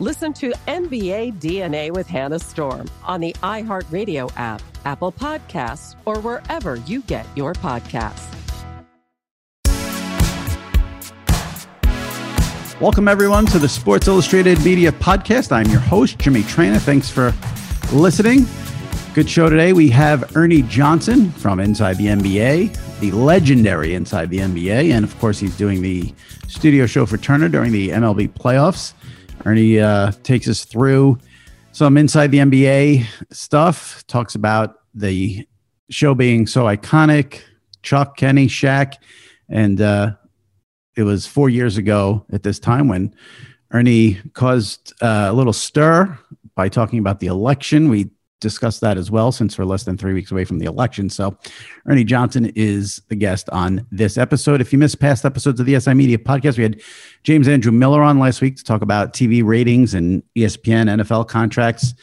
Listen to NBA DNA with Hannah Storm on the iHeartRadio app, Apple Podcasts, or wherever you get your podcasts. Welcome, everyone, to the Sports Illustrated Media Podcast. I'm your host, Jimmy Traina. Thanks for listening. Good show today. We have Ernie Johnson from Inside the NBA, the legendary Inside the NBA. And of course, he's doing the studio show for Turner during the MLB playoffs. Ernie uh, takes us through some inside the NBA stuff, talks about the show being so iconic, Chuck, Kenny, Shaq, and uh, it was four years ago at this time when Ernie caused uh, a little stir by talking about the election. We discuss that as well since we're less than three weeks away from the election. So, Ernie Johnson is the guest on this episode. If you missed past episodes of the SI Media podcast, we had James Andrew Miller on last week to talk about TV ratings and ESPN NFL contracts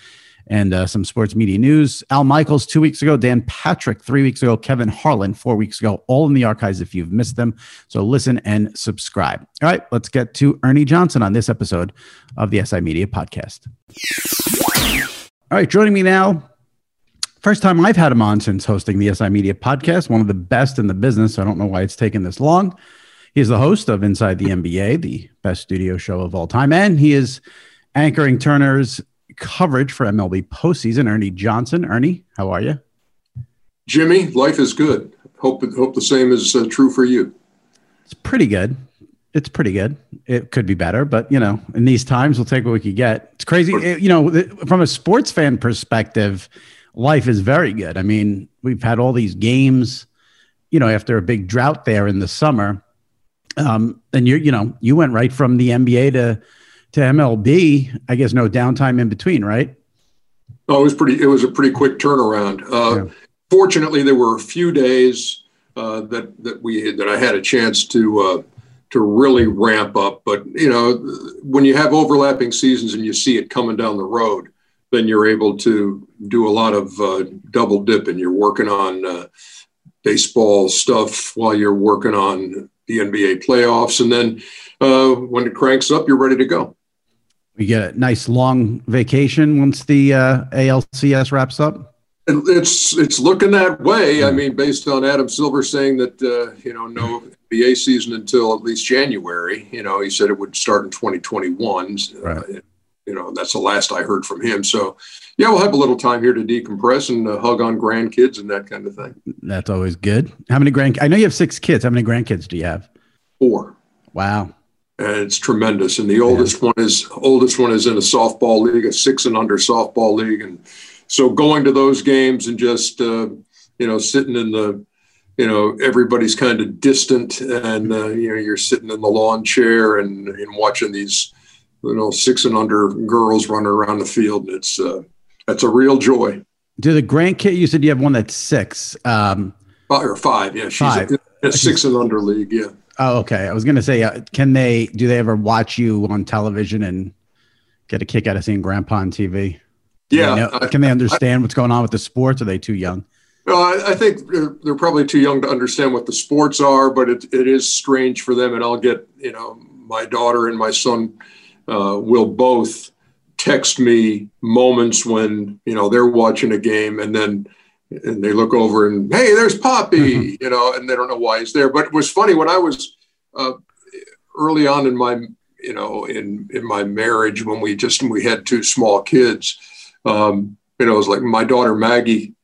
and uh, some sports media news. Al Michaels two weeks ago, Dan Patrick three weeks ago, Kevin Harlan four weeks ago, all in the archives if you've missed them. So listen and subscribe. All right, let's get to Ernie Johnson on this episode of the SI Media podcast. All right, joining me now. First time I've had him on since hosting the SI Media podcast, one of the best in the business. I don't know why it's taken this long. He is the host of Inside the NBA, the best studio show of all time, and he is anchoring Turner's coverage for MLB postseason. Ernie Johnson. Ernie, how are you? Jimmy, life is good. Hope hope the same is uh, true for you. It's pretty good it's pretty good. It could be better, but you know, in these times, we'll take what we could get. It's crazy. It, you know, from a sports fan perspective, life is very good. I mean, we've had all these games, you know, after a big drought there in the summer. Um, and you're, you know, you went right from the NBA to to MLB. I guess no downtime in between, right? Oh, it was pretty. It was a pretty quick turnaround. Uh, yeah. Fortunately, there were a few days uh, that that we that I had a chance to uh, to really ramp up. But you know, when you have overlapping seasons and you see it coming down the road, then you're able to do a lot of uh, double dipping. You're working on uh, baseball stuff while you're working on the NBA playoffs, and then uh, when it cranks up, you're ready to go. We get a nice long vacation once the uh, ALCS wraps up. It's it's looking that way. I mean, based on Adam Silver saying that uh, you know no NBA season until at least January. You know, he said it would start in 2021. Right. Uh, you know, that's the last I heard from him. So, yeah, we'll have a little time here to decompress and uh, hug on grandkids and that kind of thing. That's always good. How many grand? I know you have six kids. How many grandkids do you have? Four. Wow. and it's tremendous. And the oldest one is oldest one is in a softball league, a six and under softball league, and so going to those games and just uh, you know sitting in the you know everybody's kind of distant and uh, you know you're sitting in the lawn chair and, and watching these you know six and under girls running around the field. And it's uh, that's a real joy. Do the grandkid you said you have one that's six um five or five yeah she's Five. A, a six and under league yeah. Oh okay. I was gonna say uh, can they do they ever watch you on television and get a kick out of seeing grandpa on tv yeah know- I- can they understand what's going on with the sports? Are they too young Well, I, I think they're, they're probably too young to understand what the sports are, but it, it is strange for them. And I'll get, you know, my daughter and my son uh, will both text me moments when, you know, they're watching a game and then and they look over and, hey, there's Poppy, you know, and they don't know why he's there. But it was funny when I was uh, early on in my, you know, in, in my marriage when we just, we had two small kids, um, you know, it was like my daughter Maggie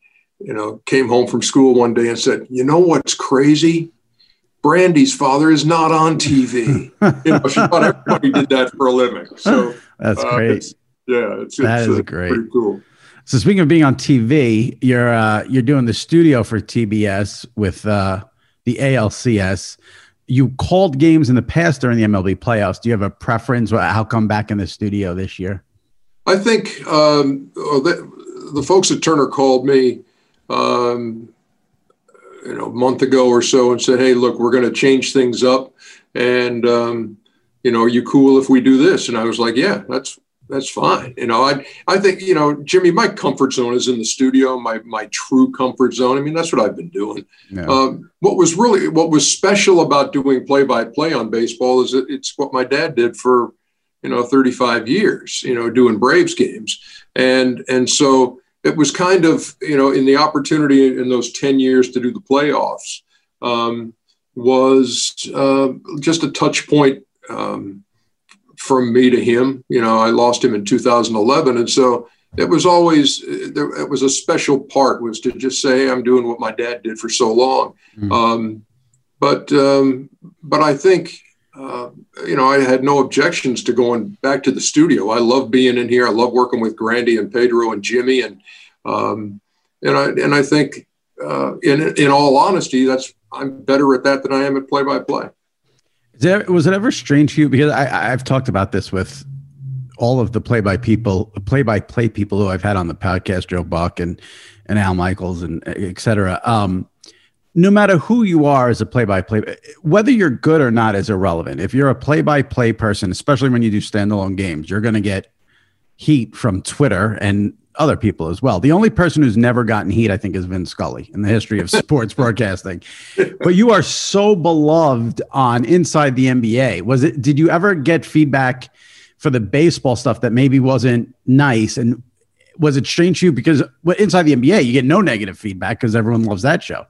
you know, came home from school one day and said, "You know what's crazy? Brandy's father is not on TV." you know, she thought everybody did that for a living. So that's uh, great it's- yeah, it's, That it's is uh, great. Pretty cool. So speaking of being on TV, you're uh, you're doing the studio for TBS with uh, the ALCS. You called games in the past during the MLB playoffs. Do you have a preference? How come back in the studio this year? I think um, oh, the, the folks at Turner called me, um, you know, a month ago or so and said, "Hey, look, we're going to change things up, and um, you know, are you cool if we do this?" And I was like, "Yeah, that's that's fine." You know, I I think you know, Jimmy, my comfort zone is in the studio. My my true comfort zone. I mean, that's what I've been doing. No. Um, what was really what was special about doing play by play on baseball is that it's what my dad did for you know 35 years you know doing braves games and and so it was kind of you know in the opportunity in those 10 years to do the playoffs um, was uh, just a touch point um, from me to him you know i lost him in 2011 and so it was always there it was a special part was to just say i'm doing what my dad did for so long Mhm. um, but um, but i think uh, you know, I had no objections to going back to the studio. I love being in here. I love working with Grandy and Pedro and Jimmy, and um, and I and I think, uh, in in all honesty, that's I'm better at that than I am at play by play. Was it ever strange for you? Because I, I've talked about this with all of the play by people, play by play people who I've had on the podcast, Joe Buck and and Al Michaels and et cetera. Um, no matter who you are as a play by play, whether you're good or not is irrelevant. If you're a play by play person, especially when you do standalone games, you're going to get heat from Twitter and other people as well. The only person who's never gotten heat, I think, is Vin Scully in the history of sports broadcasting. But you are so beloved on Inside the NBA. Was it? Did you ever get feedback for the baseball stuff that maybe wasn't nice? And was it strange to you because Inside the NBA, you get no negative feedback because everyone loves that show.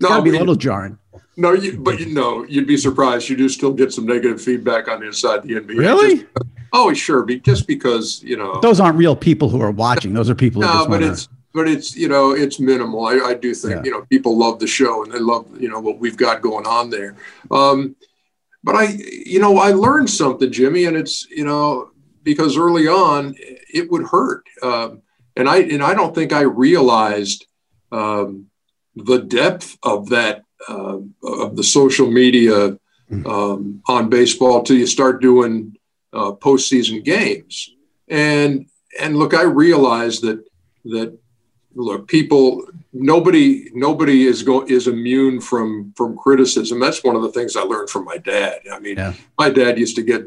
No, gotta be a little jarring. No, you, but you know, you'd be surprised. You do still get some negative feedback on inside the NBA. Really? Just- oh, sure. Be, just because you know. Those aren't real people who are watching. Those are people who no, just but it's but it's you know it's minimal. I, I do think Yeah. you know people love the show and they love you know what we've got going on there. Um, but I you know I learned something, Jimmy, and it's you know because early on it would hurt, um, and I and I don't think I realized um, the depth of that uh, of the social media um, on baseball till you start doing uh, postseason games. And and look, I realize that that look, people, nobody nobody is going is immune from from criticism. That's one of the things I learned from my dad. I mean, Yeah. my dad used to get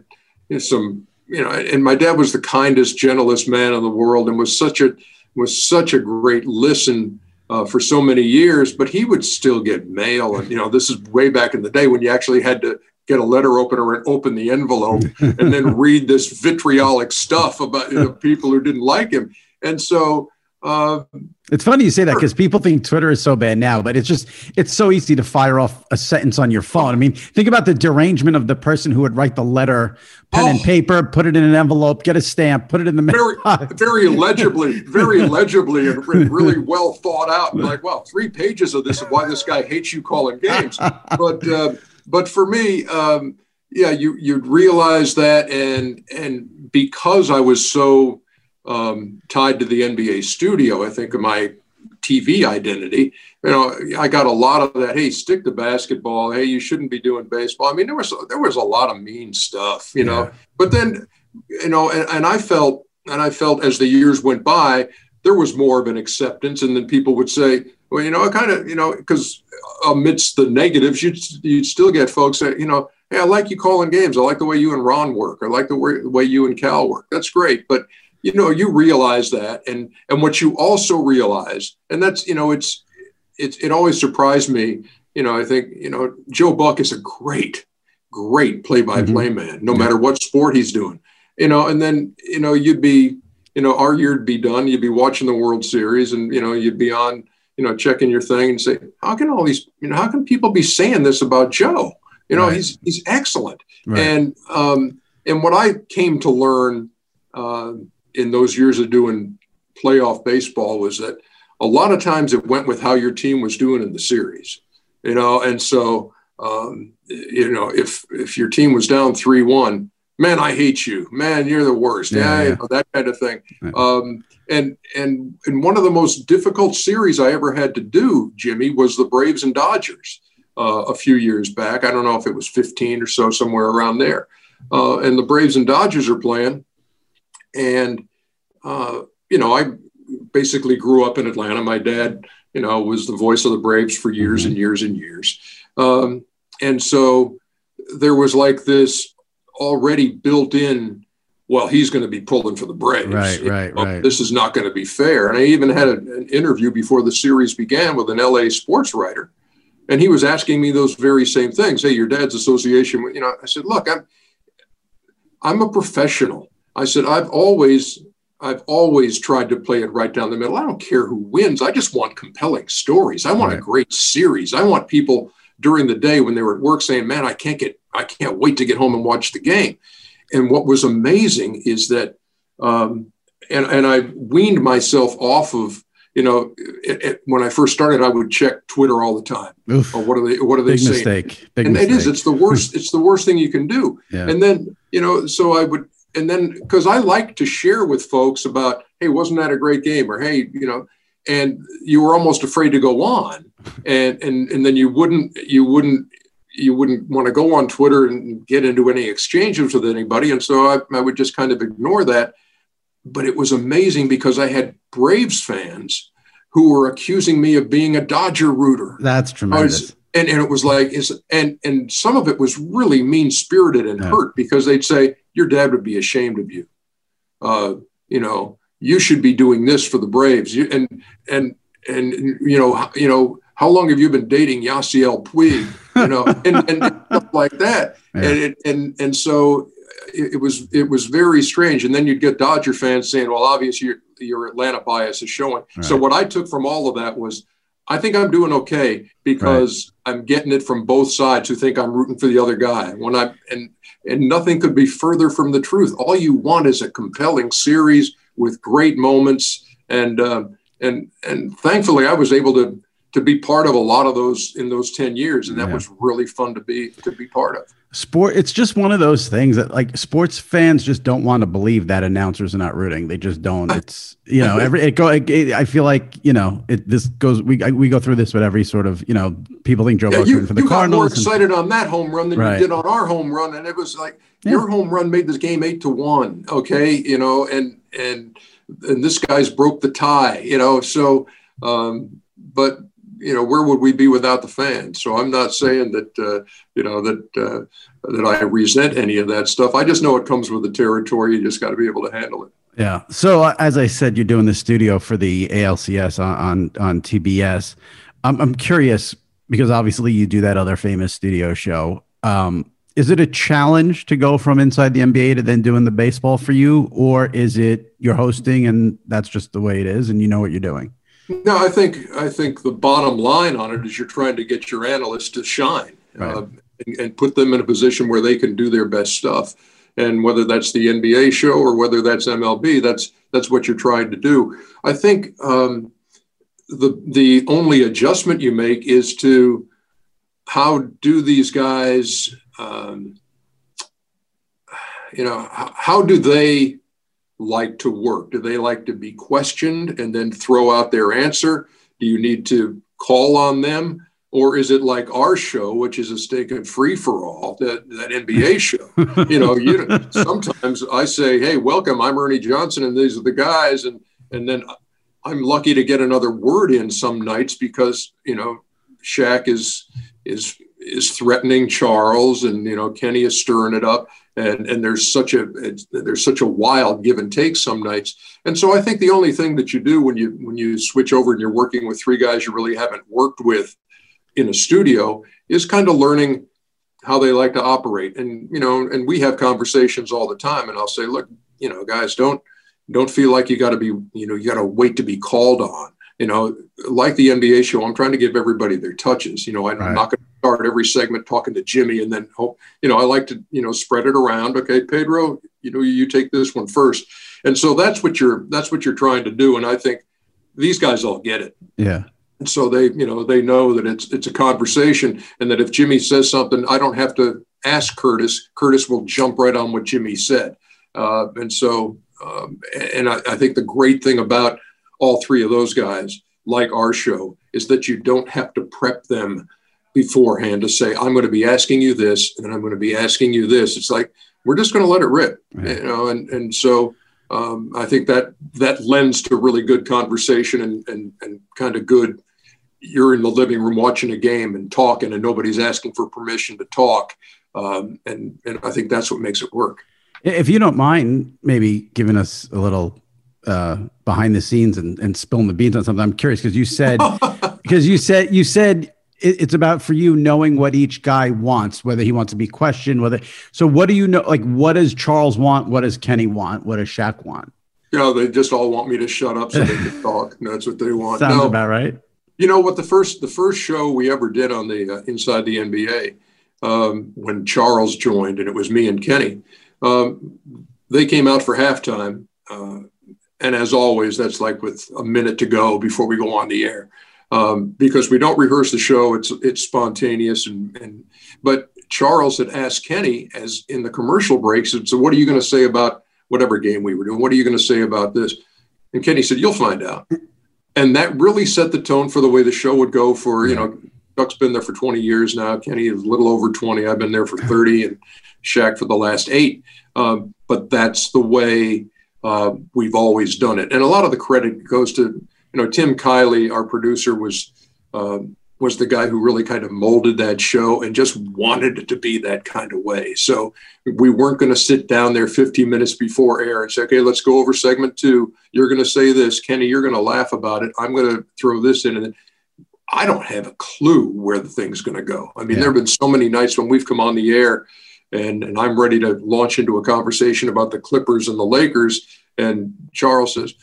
you know, some, you know, and my dad was the kindest, gentlest man in the world, and was such a was such a great listen uh, for so many years, but he would still get mail. And, you know, this is way back in the day when you actually had to get a letter opener and open the envelope and then read this vitriolic stuff about you know, people who didn't like him. And so, uh, It's funny you say that because people think Twitter is so bad now, but it's just it's so easy to fire off a sentence on your phone. I mean, think about the derangement of the person who would write the letter, pen and Oh. paper, put it in an envelope, get a stamp, put it in the very, very legibly, very legibly, and really well thought out. And like, well, three pages of this of why this guy hates you calling games. But, uh, but for me, um, yeah, you you'd realize that, and and because I was so um, tied to the NBA studio, I think of my TV identity. You know, I got a lot of that. Hey, stick to basketball. Hey, you shouldn't be doing baseball. I mean, there was there was a lot of mean stuff, you know. Yeah. But then, you know, and, and I felt and I felt as the years went by, there was more of an acceptance, and then people would say, well, you know, I kind of, you know, because amidst the negatives, you'd you'd still get folks that, you know, hey, I like you calling games. I like the way you and Ron work. I like the way, the way you and Cal work. That's great, but you know you realize that and and what you also realize and that's you know it's it, it always surprised me you know i think you know joe buck is a great great play-by-play mm-hmm. man no matter what sport he's doing you know and then you know you'd be you know our year'd be done you'd be watching the world series and you know you'd be on you know checking your thing and say how can all these you know how can people be saying this about joe you know right. he's he's excellent right. and um and what i came to learn uh, in those years of doing playoff baseball was that a lot of times it went with how your team was doing in the series, you know, and so um, you know if if your team was down three one, man, I hate you, man, you're the worst, yeah, yeah, yeah. You know, that kind of thing. Right. Um, and and and one of the most difficult series I ever had to do, Jimmy, was the Braves and Dodgers uh, a few years back. I don't know if it was 15 or so, somewhere around there. Uh, and the Braves and Dodgers are playing and, uh, you know, I basically grew up in Atlanta. My dad, you know, was the voice of the Braves for years mm-hmm. and years and years. Um, and so there was like this already built in, well, he's going to be pulling for the Braves. Right, right, right. This is not going to be fair. And I even had a, an interview before the series began with an LA sports writer. And he was asking me those very same things. Hey, your dad's association with, you know, I said, look, I'm, I'm a professional. I said, I've always, I've always tried to play it right down the middle. I don't care who wins. I just want compelling stories. I want right. a great series. I want people during the day when they were at work saying, man, I can't get, I can't wait to get home and watch the game. And what was amazing is that, um, and, and I weaned myself off of, you know, it, it, when I first started, I would check Twitter all the time. Oof. What are they? What are they Big saying? Mistake. Big and mistake. it is. It's the worst. it's the worst thing you can do. Yeah. And then you know, so I would and then because I like to share with folks about, hey, wasn't that a great game? Or hey, you know, and you were almost afraid to go on, and and and then you wouldn't you wouldn't you wouldn't want to go on Twitter and get into any exchanges with anybody, and so I, I would just kind of ignore that. But it was amazing because I had Braves fans who were accusing me of being a Dodger rooter. That's tremendous. And, and it was like is and and some of it was really mean spirited and yeah. hurt because they'd say your dad would be ashamed of you. Uh, you know, you should be doing this for the Braves. You, and and and you know, you know, how long have you been dating Yasiel Puig? You know, and, and stuff like that. Yeah. And it, and and so it, it, was it was very strange. And then you'd get Dodger fans saying, "Well, obviously your, your Atlanta bias is showing." Right. So what I took from all of that was I think I'm doing okay because right. I'm getting it from both sides who think I'm rooting for the other guy. When I and and nothing could be further from the truth. All you want is a compelling series with great moments, and uh, and and thankfully, I was able to to be part of a lot of those in those 10 years and that yeah. was really fun to be to be part of sport it's just one of those things that like sports fans just don't want to believe that announcers are not rooting they just don't it's you know every it go it, it, i feel like you know it this goes we we go through this with every sort of you know people think joe yeah, you, for the you cardinals got more excited and, on that home run than right. you did on our home run and it was like yeah. your home run made this game eight to one okay you know and and and this guy's broke the tie you know so um but you know, where would we be without the fans? So I'm not saying that, uh, you know, that uh, that I resent any of that stuff. I just know it comes with the territory. You just got to be able to handle it. Yeah. So uh, as I said, you're doing the studio for the ALCS on on, on TBS. I'm, I'm curious because obviously you do that other famous studio show. Um, is it a challenge to go from inside the NBA to then doing the baseball for you, or is it you're hosting and that's just the way it is, and you know what you're doing? No, I think I think the bottom line on it is you're trying to get your analysts to shine right. uh, and, and, put them in a position where they can do their best stuff. And whether that's the NBA show or whether that's MLB, that's that's what you're trying to do. I think um, the the only adjustment you make is to how do these guys um, you know, how, how do they like to work? Do they like to be questioned and then throw out their answer? Do you need to call on them? Or is it like our show, which is a stake and free for all, that, that NBA show? you know, you sometimes I say, "Hey, welcome. I'm Ernie Johnson, and these are the guys," and and then I'm lucky to get another word in some nights because you know Shaq is is is threatening Charles, and you know Kenny is stirring it up, and and there's such a there's such a wild give and take some nights, and so I think the only thing that you do when you when you switch over and you're working with three guys you really haven't worked with in a studio is kind of learning how they like to operate. And, you know, and we have conversations all the time. And I'll say, look, you know, guys, don't, don't feel like you got to be, you know, you got to wait to be called on. You know, like the NBA show, I'm trying to give everybody their touches. You know, I'm right. not going to start every segment talking to Jimmy and then hope, you know, I like to, you know, spread it around. Okay, Pedro, you know, you take this one first. And so that's what you're, that's what you're trying to do. And I think these guys all get it. Yeah And so they you know they know that it's it's a conversation and that if jimmy says something i don't have to ask curtis curtis will jump right on what jimmy said uh, and so um, and I, I, think the great thing about all three of those guys like our show is that you don't have to prep them beforehand to say i'm going to be asking you this and i'm going to be asking you this it's like we're just going to let it rip right. you know and and so um, I think that that lends to really good conversation and, and, and kind of good you're in the living room watching a game and talking, and nobody's asking for permission to talk. Um, and and I think that's what makes it work. If you don't mind, maybe giving us a little uh, behind the scenes and, and spilling the beans on something. I'm curious because you said because you said you said it, it's about for you knowing what each guy wants, whether he wants to be questioned, whether. So what do you know? Like, what does Charles want? What does Kenny want? What does Shaq want? You know, they just all want me to shut up so they can talk. That's what they want. Sounds no, about right. You know what? The first the first show we ever did on the uh, Inside the NBA um, when Charles joined, and it was me and Kenny. Um, they came out for halftime, uh, and as always, that's like with a minute to go before we go on the air, um, because we don't rehearse the show. It's it's spontaneous, and and but Charles had asked Kenny as in the commercial breaks, "So what are you going to say about whatever game we were doing? What are you going to say about this?" And Kenny said, "You'll find out." and that really set the tone for the way the show would go for you know chuck's been there for 20 years now kenny is a little over 20 i've been there for 30 and Shaq for the last eight um, but that's the way uh, we've always done it and a lot of the credit goes to you know tim kiely our producer was um, was the guy who really kind of molded that show and just wanted it to be that kind of way. So we weren't going to sit down there 15 minutes before air and say, okay, let's go over segment two. You're going to say this, Kenny, you're going to laugh about it. I'm going to throw this in. And I don't have a clue where the thing's going to go. I mean, yeah. there have been so many nights when we've come on the air and, and I'm ready to launch into a conversation about the Clippers and the Lakers. And Charles says,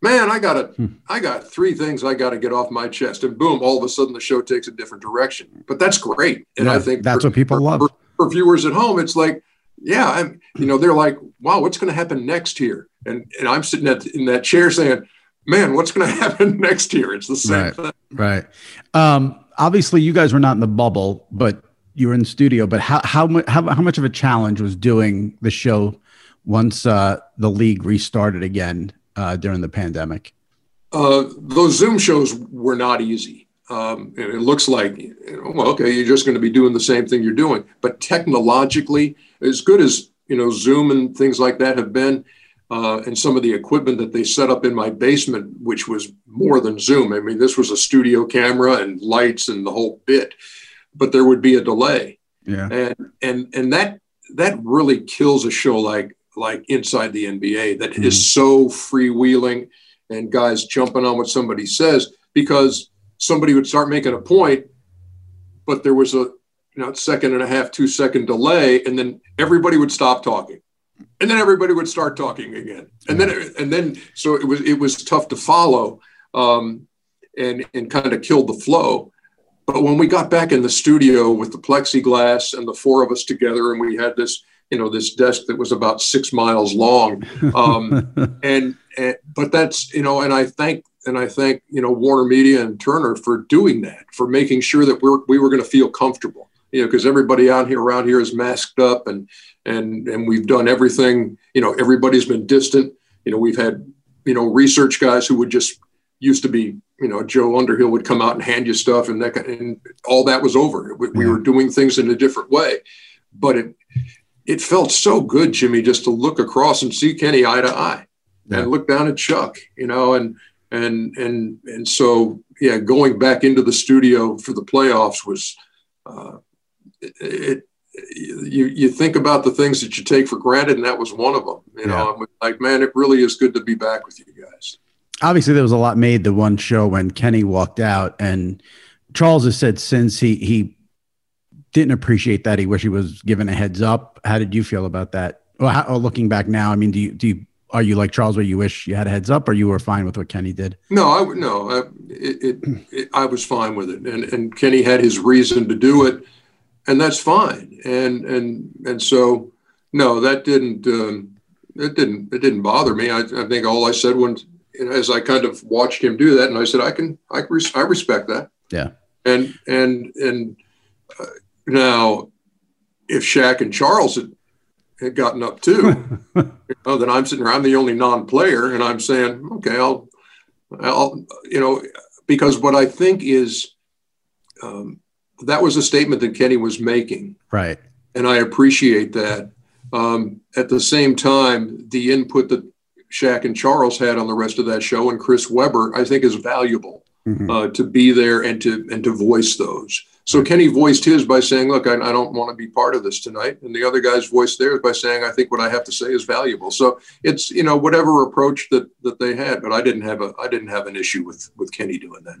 man, I got to, hmm. I got three things I got to get off my chest, and boom, all of a sudden the show takes a different direction. But that's great, and yeah, I think that's for, what people for, love. For, for, viewers at home, it's like, yeah, I'm, you know, they're like, wow, what's going to happen next here? And and I'm sitting at, in that chair saying, man, what's going to happen next here? It's the same right, thing. Right. Um, obviously, you guys were not in the bubble, but you were in studio. But how how how, how much of a challenge was doing the show once uh, the league restarted again? uh, during the pandemic? Uh, those Zoom shows were not easy. Um, it looks like, well, okay, you're just going to be doing the same thing you're doing. But technologically, as good as you know, Zoom and things like that have been, uh, and some of the equipment that they set up in my basement, which was more than Zoom. I mean, this was a studio camera and lights and the whole bit, but there would be a delay. Yeah. And and and that that really kills a show like like inside the NBA that mm. is so freewheeling and guys jumping on what somebody says because somebody would start making a point, but there was a you know second and a half, two second delay, and then everybody would stop talking. And then everybody would start talking again. And then and then so it was it was tough to follow um, and and kind of killed the flow. But when we got back in the studio with the plexiglass and the four of us together, and we had this you know this desk that was about six miles long um, and, and but that's you know and i thank and i thank you know warner media and turner for doing that for making sure that we're, we were going to feel comfortable you know, because everybody out here around here is masked up and and and we've done everything. You know, everybody's been distant. You know, we've had you know research guys who would just used to be you know Joe Underhill would come out and hand you stuff and that and all that was over. We, we were doing things in a different way, but it it felt so good, Jimmy, just to look across and see Kenny eye to eye yeah. and look down at Chuck, you know, and and and and so yeah, going back into the studio for the playoffs was uh, it, you you think about the things that you take for granted, and that was one of them. You know, I'm like, man, it really is good to be back with you guys. Obviously, there was a lot made the one show when Kenny walked out, and Charles has said since he he didn't appreciate that. He wish he was given a heads up. How did you feel about that? Well, how, looking back now, I mean, do you do you are you like Charles, where you wish you had a heads up, or you were fine with what Kenny did? No, I no, I, it, it, it, I was fine with it, and and Kenny had his reason to do it, and that's fine, and and and so no, that didn't um, it didn't it didn't bother me. I, I think all I said when as I kind of watched him do that, and I said I can I res- I respect that. Yeah, and and and uh, now if Shaq and Charles had had gotten up too. you know, then I'm sitting here, I'm the only non-player, and I'm saying, okay, I'll, I'll, you know, because what I think is um, that was a statement that Kenny was making, right? And I appreciate that. Um, at the same time, the input that Shaq and Charles had on the rest of that show, and Chris Webber, I think, is valuable mm-hmm. uh, to be there and to and to voice those. So Kenny voiced his by saying, "Look, I, I, don't want to be part of this tonight," and the other guys voiced theirs by saying, "I think what I have to say is valuable." So it's you know whatever approach that that they had, but I didn't have a I didn't have an issue with with Kenny doing that.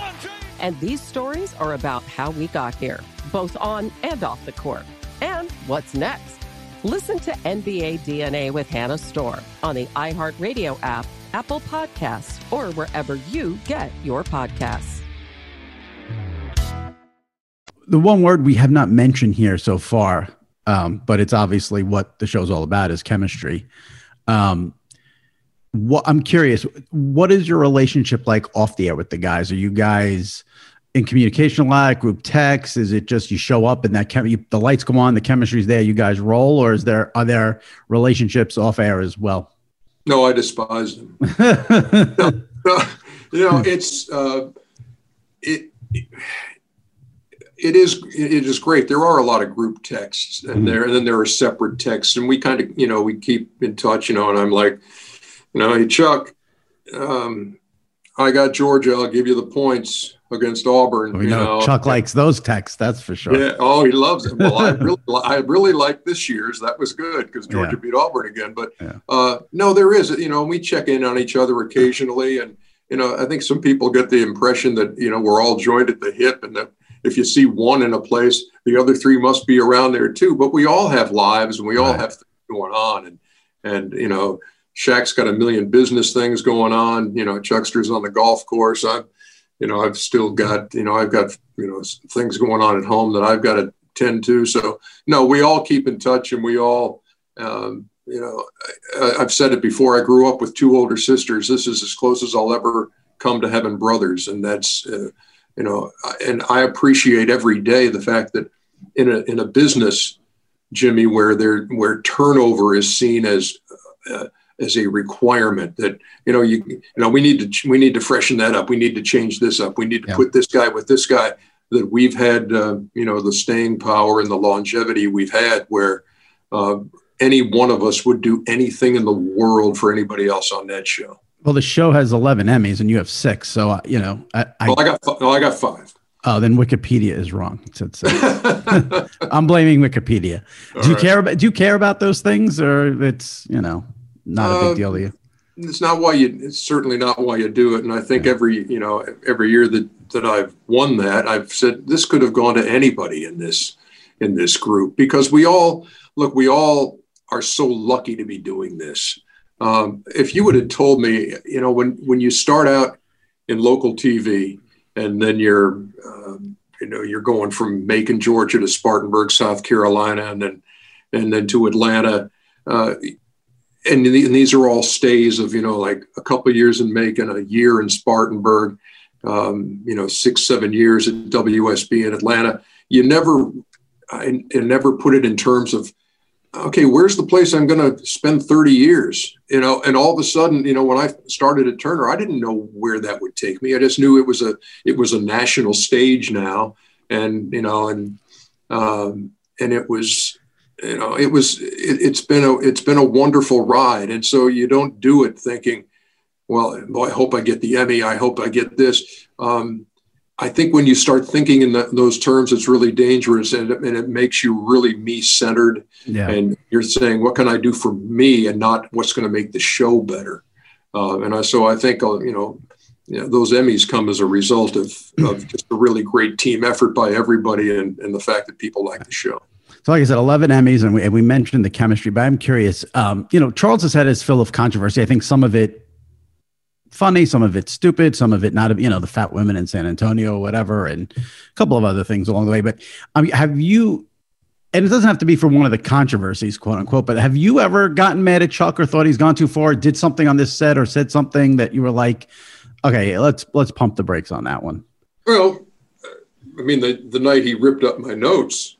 And these stories are about how we got here, both on and off the court. And what's next? Listen to NBA DNA with Hannah Storm on the iHeartRadio app, Apple Podcasts, or wherever you get your podcasts. The one word we have not mentioned here so far, um, but it's obviously what the show's all about, is chemistry. Um, what I'm curious, what is your relationship like off the air with the guys? Are you guys in communication a lot, group text? Is it just you show up and that chem- you, the lights go on, the chemistry's there, you guys roll, or is there are there relationships off air as well? No, I despise them. no, no, you know, it's uh, it, it is it is great. There are a lot of group texts, and there and then there are separate texts, and we kind of you know we keep in touch, you know. And I'm like, you know, hey Chuck, um, I got Georgia. I'll give you the points against Auburn. We you know, know. Chuck likes those texts, that's for sure. Yeah. Oh, he loves it. Well, I really, I really like this year's. That was good because Georgia Yeah. beat Auburn again. But Yeah. uh, no, there is. You know, we check in on each other occasionally, and you know, I think some people get the impression that you know we're all joined at the hip, and that if you see one in a place, the other three must be around there too. But we all have lives, and we all Right. have things going on, and and you know, Shaq's got a million business things going on. You know, Chuckster's on the golf course. I'm you know, I've still got, you know, I've got, you know, things going on at home that I've got to tend to. So, no, we all keep in touch and we all, um, you know, I, I've said it before. I grew up with two older sisters. This is as close as I'll ever come to having brothers. And that's, uh, you know, and I appreciate every day the fact that in a, in a business, Jimmy, where there, where turnover is seen as, uh, as a requirement that you know you you know we need to we need to freshen that up we need to change this up we need to Yeah. put this guy with this guy that we've had uh, you know the staying power and the longevity we've had where uh, any one of us would do anything in the world for anybody else on that show Well, the show has 11 Emmys and you have six. So, uh, you know, I, I, well i got no, i got five oh, then Wikipedia is wrong. It's, it's, uh, I'm blaming Wikipedia. Do you right. care about, do you care about those things or it's, you know, not a big deal to you? it's not why you it's certainly not why you do it. And i think every you know every year that that i've won that i've said this could have gone to anybody in this in this group because we all look we all are so lucky to be doing this. Um, if you would have told me you know when when you start out in local tv and then you're um, you know you're going from macon georgia to spartanburg south carolina and then and then to atlanta uh, and, the, and these are all stays of you know like a couple years in Macon, a year in Spartanburg, um, you know six seven years at WSB in Atlanta. You never, I, I never put it in terms of, okay, where's the place I'm going to spend 30 years? You know, and all of a sudden, you know, when I started at Turner, I didn't know where that would take me. I just knew it was a it was a national stage now, and you know, and um, and it was you know it was it, it's been a it's been a wonderful ride and so you don't do it thinking well boy, i hope i get the emmy i hope i get this um, i think when you start thinking in the, those terms it's really dangerous and, it- and it makes you really me centered Yeah. and you're saying what can i do for me and not what's going to make the show better uh, and I, so i think uh, you know you know, those Emmys come as a result of, of just a really great team effort by everybody and, and the fact that people like the show. So, like I said, 11 Emmys, and we, and we mentioned the chemistry, but I'm curious. Um, you know, Charles has had his fill of controversy. I think some of it funny, some of it stupid, some of it not, you know, the fat women in San Antonio whatever, and a couple of other things along the way. But mean, have you, and it doesn't have to be for one of the controversies, quote unquote, but have you ever gotten mad at Chuck or thought he's gone too far, did something on this set or said something that you were like, okay, let's let's pump the brakes on that one? Well, I mean, the, the night he ripped up my notes,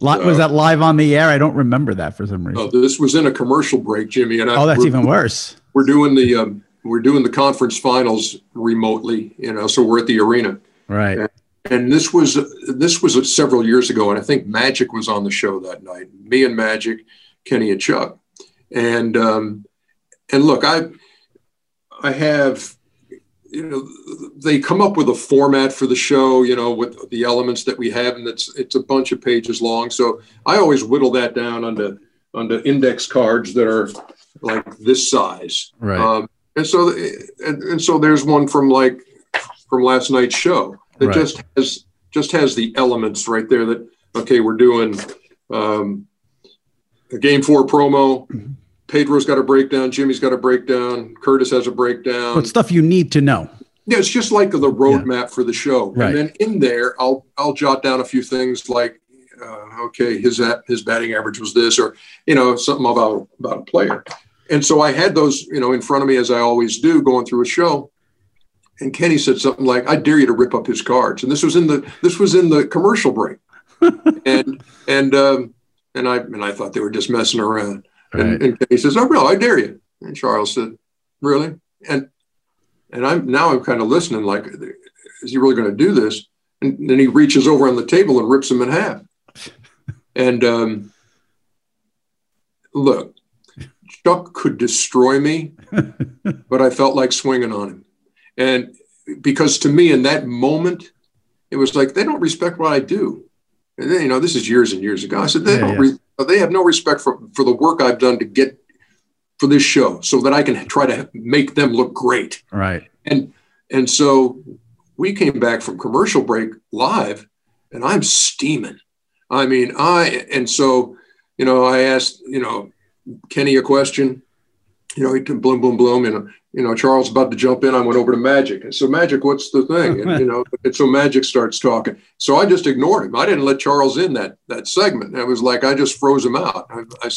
was that live on the air? I don't remember that for some reason. oh, this was in a commercial break, Jimmy. And I, Oh, that's even worse. We're doing the um, we're doing the conference finals remotely, you know, so we're at the arena. Right. And this was this was several years ago, and I think Magic was on the show that night. Me and Magic, Kenny and Chuck, and um, and look, I I have you know they come up with a format for the show, you know, with the elements that we have, and it's it's a bunch of pages long. So I always whittle that down onto onto index cards that are like this size. Right. Um, and so and, and so there's one from like from last night's show that Right. just has just has the elements right there that okay we're doing um, a game four promo pedro's got a breakdown jimmy's got a breakdown curtis has a breakdown. But stuff you need to know. Yeah, it's just like the roadmap yeah. for the show, right. and then in there, I'll I'll jot down a few things like, uh, okay, his his batting average was this, or you know something about about a player, and so I had those you know in front of me as I always do going through a show, and Kenny said something like, "I dare you to rip up his cards," and this was in the this was in the commercial break, and and um, and I and I thought they were just messing around, right. and, and Kenny says, "Oh, no, I dare you," and Charles said, "Really?" and and I'm now I'm kind of listening, like, is he really going to do this? And then he reaches over on the table and rips him in half. And um, look, Chuck could destroy me, but I felt like swinging on him. And because to me, in that moment, it was like they don't respect what I do. And then, you know, this is years and years ago. I said they yeah, don't. Yeah. Re- they have no respect for for the work I've done to get for this show so that I can try to make them look great. Right. And and so we came back from commercial break live and I'm steaming. I mean, I and so, you know, I asked, you know, Kenny a question. You know, he did bloom, bloom, bloom, and you know, Charles about to jump in. I went over to Magic and so Magic, what's the thing? And you know, and so Magic starts talking. So I just ignored him. I didn't let Charles in that that segment. It was like I just froze him out. I, I,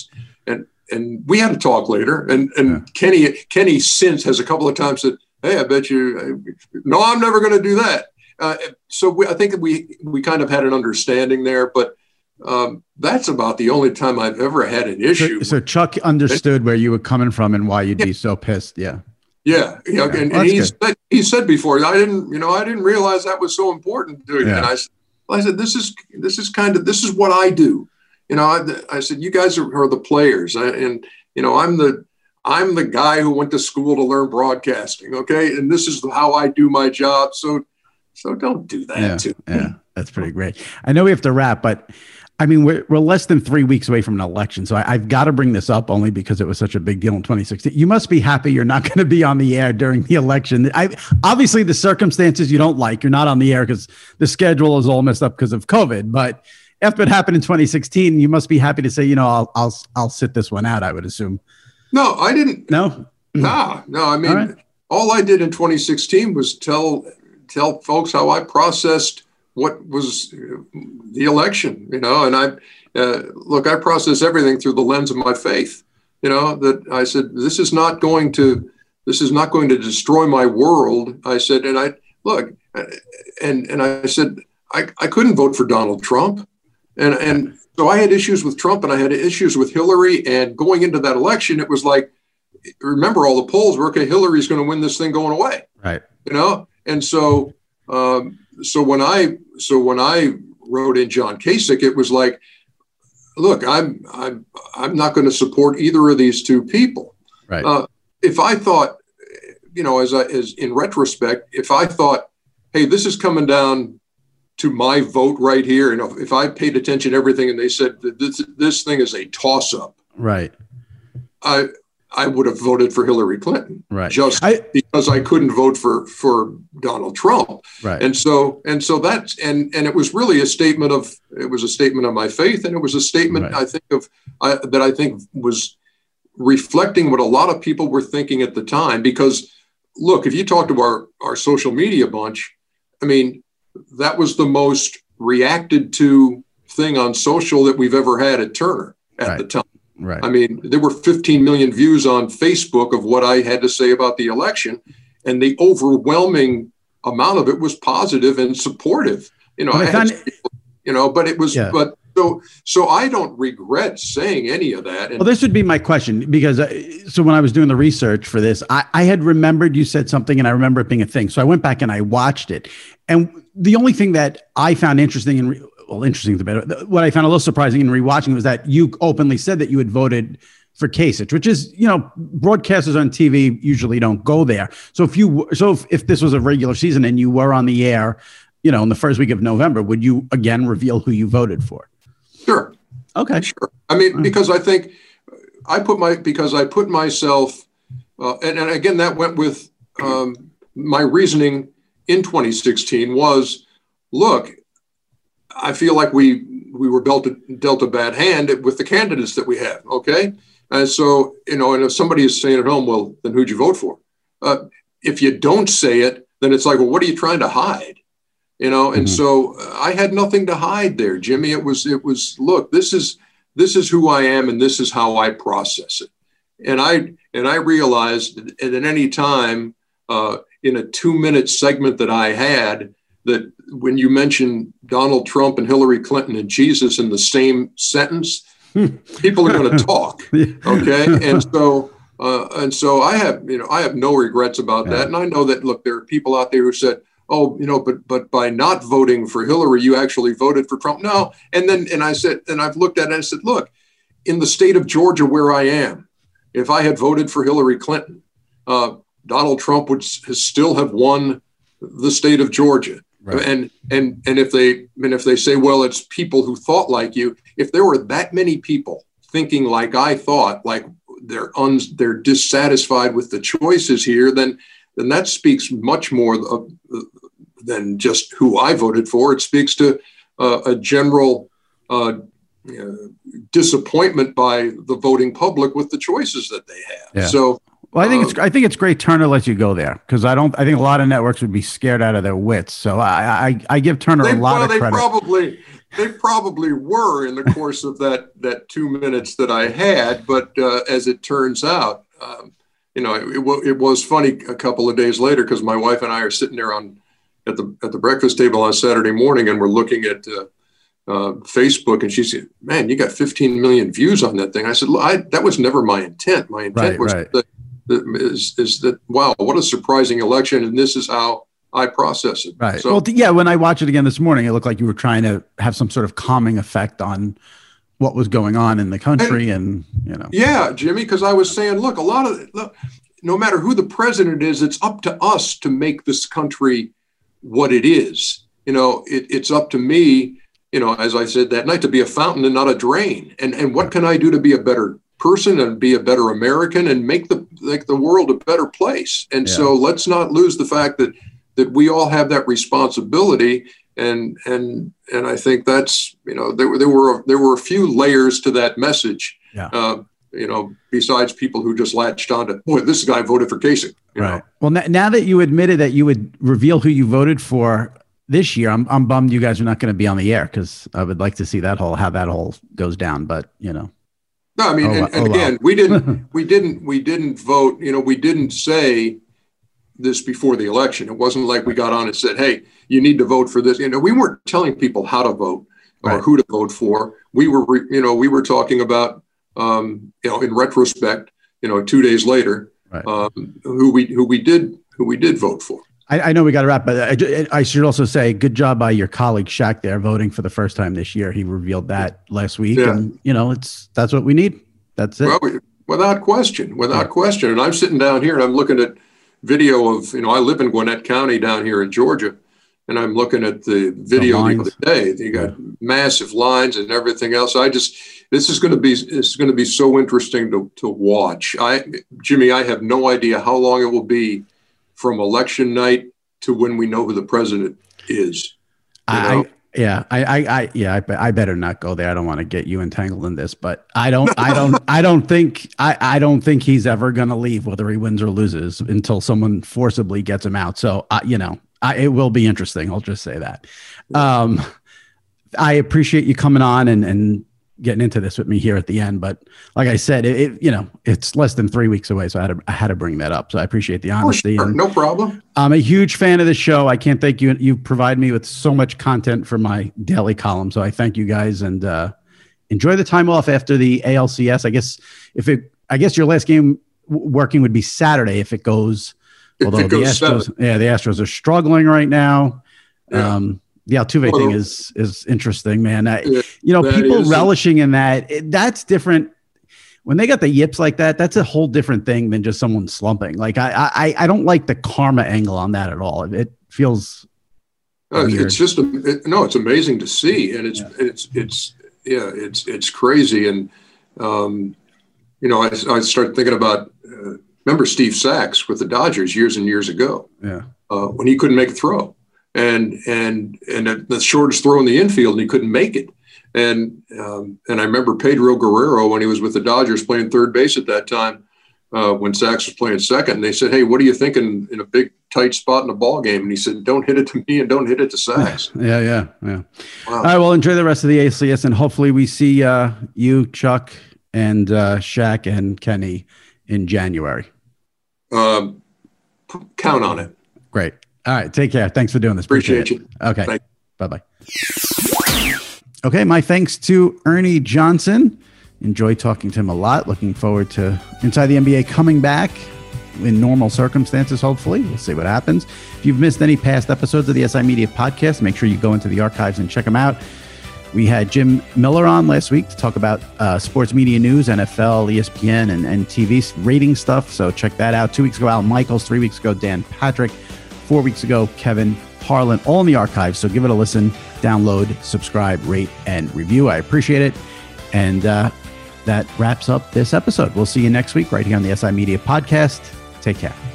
and and we had a talk later. And and yeah. Kenny Kenny since has a couple of times said, "Hey, I bet you." No, I'm never going to do that. Uh, so we, I think we we kind of had an understanding there, but um, that's about the only time I've ever had an issue. So, so Chuck understood where you were coming from and why you'd yeah. be so pissed. Yeah. Yeah, yeah, and, well, and he said, he said before, I didn't, you know, I didn't realize that was so important. To yeah. And I, I said, this is this is kind of this is what I do you know, I, I said, you guys are, are the players, I, and you know, I'm the I'm the guy who went to school to learn broadcasting. Okay, and this is how I do my job. So, so don't do that. Yeah, too. yeah, that's pretty great. I know we have to wrap, but I mean, we're, we're less than three weeks away from an election. So I, have got to bring this up only because it was such a big deal in 2016. You must be happy you're not going to be on the air during the election. I, obviously, the circumstances you don't like, you're not on the air because the schedule is all messed up because of COVID. But after it happened in 2016, you must be happy to say, you know, I'll I'll I'll sit this one out. I would assume. No, I didn't. No, nah, no. I mean, all, right. all I did in 2016 was tell tell folks how I processed what was the election. You know, and I uh, look, I process everything through the lens of my faith. You know, that I said this is not going to this is not going to destroy my world. I said, and I look, and and I said I, I couldn't vote for Donald Trump. And and so I had issues with Trump and I had issues with Hillary. And going into that election, it was like, remember all the polls were okay. Hillary's going to win this thing going away. Right. You know. And so um, so when I so when I wrote in John Kasich, it was like, look, I'm I'm I'm not going to support either of these two people. Right. Uh, if I thought, you know, as I as in retrospect, if I thought, hey, this is coming down to my vote right here, and if, if I paid attention to everything and they said that this, this thing is a toss up, right? I I would have voted for Hillary Clinton, right? Just I, because I couldn't vote for for Donald Trump, right? And so and so that's and and it was really a statement of it was a statement of my faith, and it was a statement right. I think of I, that I think was reflecting what a lot of people were thinking at the time. Because look, if you talk to our our social media bunch, I mean, that was the most reacted to thing on social that we've ever had at Turner at right. the time. Right. I mean, there were 15 million views on Facebook of what I had to say about the election, and the overwhelming amount of it was positive and supportive. You know, I had, you know, but it was, yeah. but so so I don't regret saying any of that. And well, this would be my question because uh, so when I was doing the research for this, I, I had remembered you said something, and I remember it being a thing. So I went back and I watched it, and the only thing that I found interesting and well, interesting is the better. What I found a little surprising in rewatching was that you openly said that you had voted for Kasich, which is, you know, broadcasters on TV usually don't go there. So if you, so if, if this was a regular season and you were on the air, you know, in the first week of November, would you again reveal who you voted for? Sure. Okay. Sure. I mean, because I think I put my, because I put myself, uh, and, and again, that went with um, my reasoning in 2016 was, look, I feel like we we were dealt a, dealt a bad hand with the candidates that we have. Okay, and so you know, and if somebody is saying at home, well, then who'd you vote for? Uh, if you don't say it, then it's like, well, what are you trying to hide? You know, and Mhm. so uh, I had nothing to hide there, Jimmy. It was it was look, this is this is who I am, and this is how I process it. And I and I realized that at any time uh, in a two minute segment that I had that when you mention Donald Trump and Hillary Clinton and Jesus in the same sentence, people are going to talk. Okay, and so uh, and so I have you know I have no regrets about that, and I know that look there are people out there who said. Oh, you know, but but by not voting for Hillary, you actually voted for Trump. No, and then and I said, and I've looked at it and I said, look, in the state of Georgia where I am, if I had voted for Hillary Clinton, uh, Donald Trump would s- still have won the state of Georgia. And and and if they and if they say, well, it's people who thought like you, if there were that many people thinking like I thought, like they're un, they're dissatisfied with the choices here, then then that speaks much more of, than just who I voted for. It speaks to uh, a general uh, uh, disappointment by the voting public with the choices that they have. Yeah. So Well, I think uh, it's I think it's great Turner lets you go there because I don't I think a lot of networks would be scared out of their wits. So I I, I give Turner they, a lot well, of they credit. probably they probably were in the course of that that two minutes that I had, but uh, as it turns out, um, you know, it, it, it was funny a couple of days later because my wife and I are sitting there on at the at the breakfast table on Saturday morning, and we're looking at. Uh, uh, Facebook, and she said, "Man, you got 15 million views on that thing." I said, "Look, I, "That was never my intent. My intent Right, was right. that is, is that wow, what a surprising election, and this is how I process it." Right. So, well, yeah. When I watched it again this morning, it looked like you were trying to have some sort of calming effect on what was going on in the country, and, you know. Yeah, Jimmy, because I was saying, look, a lot of look, no matter who the president is, it's up to us to make this country what it is. You know, it, it's up to me, you know, as I said that night, to be a fountain and not a drain. And and what can I do to be a better person and be a better American and make the make the world a better place? And so let's not lose the fact that that we all have that responsibility. And and and I think that's you know there, were- there were there were a few layers to that message Yeah. uh, you know, besides people who just latched on to, boy, this guy voted for Kasich. Right. Well, n- now that you admitted that you would reveal who you voted for this year, I'm I'm bummed you guys are not going to be on the air because I would like to see that whole how that whole goes down. But you know, No, I mean, Oh, and, and oh, again, we didn't, we didn't, we didn't vote. You know, we didn't say this before the election. It wasn't like we got on and said, "Hey, you need to vote for this." You know, we weren't telling people how to vote or Right. who to vote for. We were, re- you know, we were talking about, um, you know, in retrospect, you know, two days later, Right. um, who we who we did who we did vote for. I, I know we got to wrap, but I, I should also say good job by your colleague Shaq there voting for the first time this year. He revealed that last week, Yeah. and you know it's that's what we need. That's it. Well, we- without question, without question. And I'm sitting down here and I'm looking at video of, you know, I live in Gwinnett County down here in Georgia, and I'm looking at the video the lines. other day. You got massive lines and everything else. I just, this is going to be, this is going to be so interesting to, to watch. I, Jimmy, I have no idea how long it will be from election night to when we know who the president is. I. I yeah, I, I, I yeah, I, I better not go there. I don't want to get you entangled in this, but I don't, I don't, I don't think, I, I don't think he's ever going to leave, whether he wins or loses, until someone forcibly gets him out. So, uh, you know, I, it will be interesting. I'll just say that. Um, I appreciate you coming on and and getting into this with me here at the end. But like I said, it, it you know it's less than three weeks away, so I had to I had to bring that up. So I appreciate the Oh, honesty. sure, no problem. I'm a huge fan of the show. I can't thank you. You provide me with so much content for my daily column. So I thank you guys and uh, enjoy the time off after the ALCS. I guess if it, I guess your last game working would be Saturday if it goes. If although it goes the Astros, seven. yeah, the Astros are struggling right now. Yeah. Um, the Altuve Well, thing is is interesting, man. I, Yeah, you know, people is- relishing in that. it- that's different. When they got the yips like that, that's a whole different thing than just someone slumping. Like I, I, I don't like the karma angle on that at all. It feels. Uh, it's just a, it, no, it's amazing to see, and it's it's it's yeah, it's it's crazy, and um, you know, I, I started thinking about uh, remember Steve Sax with the Dodgers years and years ago yeah. uh, when he couldn't make a throw, and and and the shortest throw in the infield, and he couldn't make it, and um, and I remember Pedro Guerrero when he was with the Dodgers playing third base at that time. Uh, when Sax was playing second, and they said, "Hey, what are you thinking in a big tight spot in the ball game, and he said, "Don't hit it to me, and don't hit it to Sax." yeah, yeah, yeah. Wow. All right, well, enjoy the rest of the ACS, and hopefully we see uh, you, Chuck, and uh, Shaq and Kenny in January. Um, count on it. Great. All right. Take care. Thanks for doing this. Appreciate, Appreciate you. Okay. Bye bye. Okay. My thanks to Ernie Johnson. Enjoy talking to him a lot. Looking forward to Inside the NBA coming back in normal circumstances, hopefully. We'll see what happens. If you've missed any past episodes of the SI Media podcast, make sure you go into the archives and check them out. We had Jim Miller on last week to talk about uh, sports media news, NFL, ESPN, and, and TV rating stuff. So check that out. Two weeks ago, Al Michaels. Three weeks ago, Dan Patrick. Four weeks ago, Kevin Harlan. All in the archives. So give it a listen, download, subscribe, rate, and review. I appreciate it. And uh, that wraps up this episode. We'll see you next week right here on the SI Media Podcast. Take care.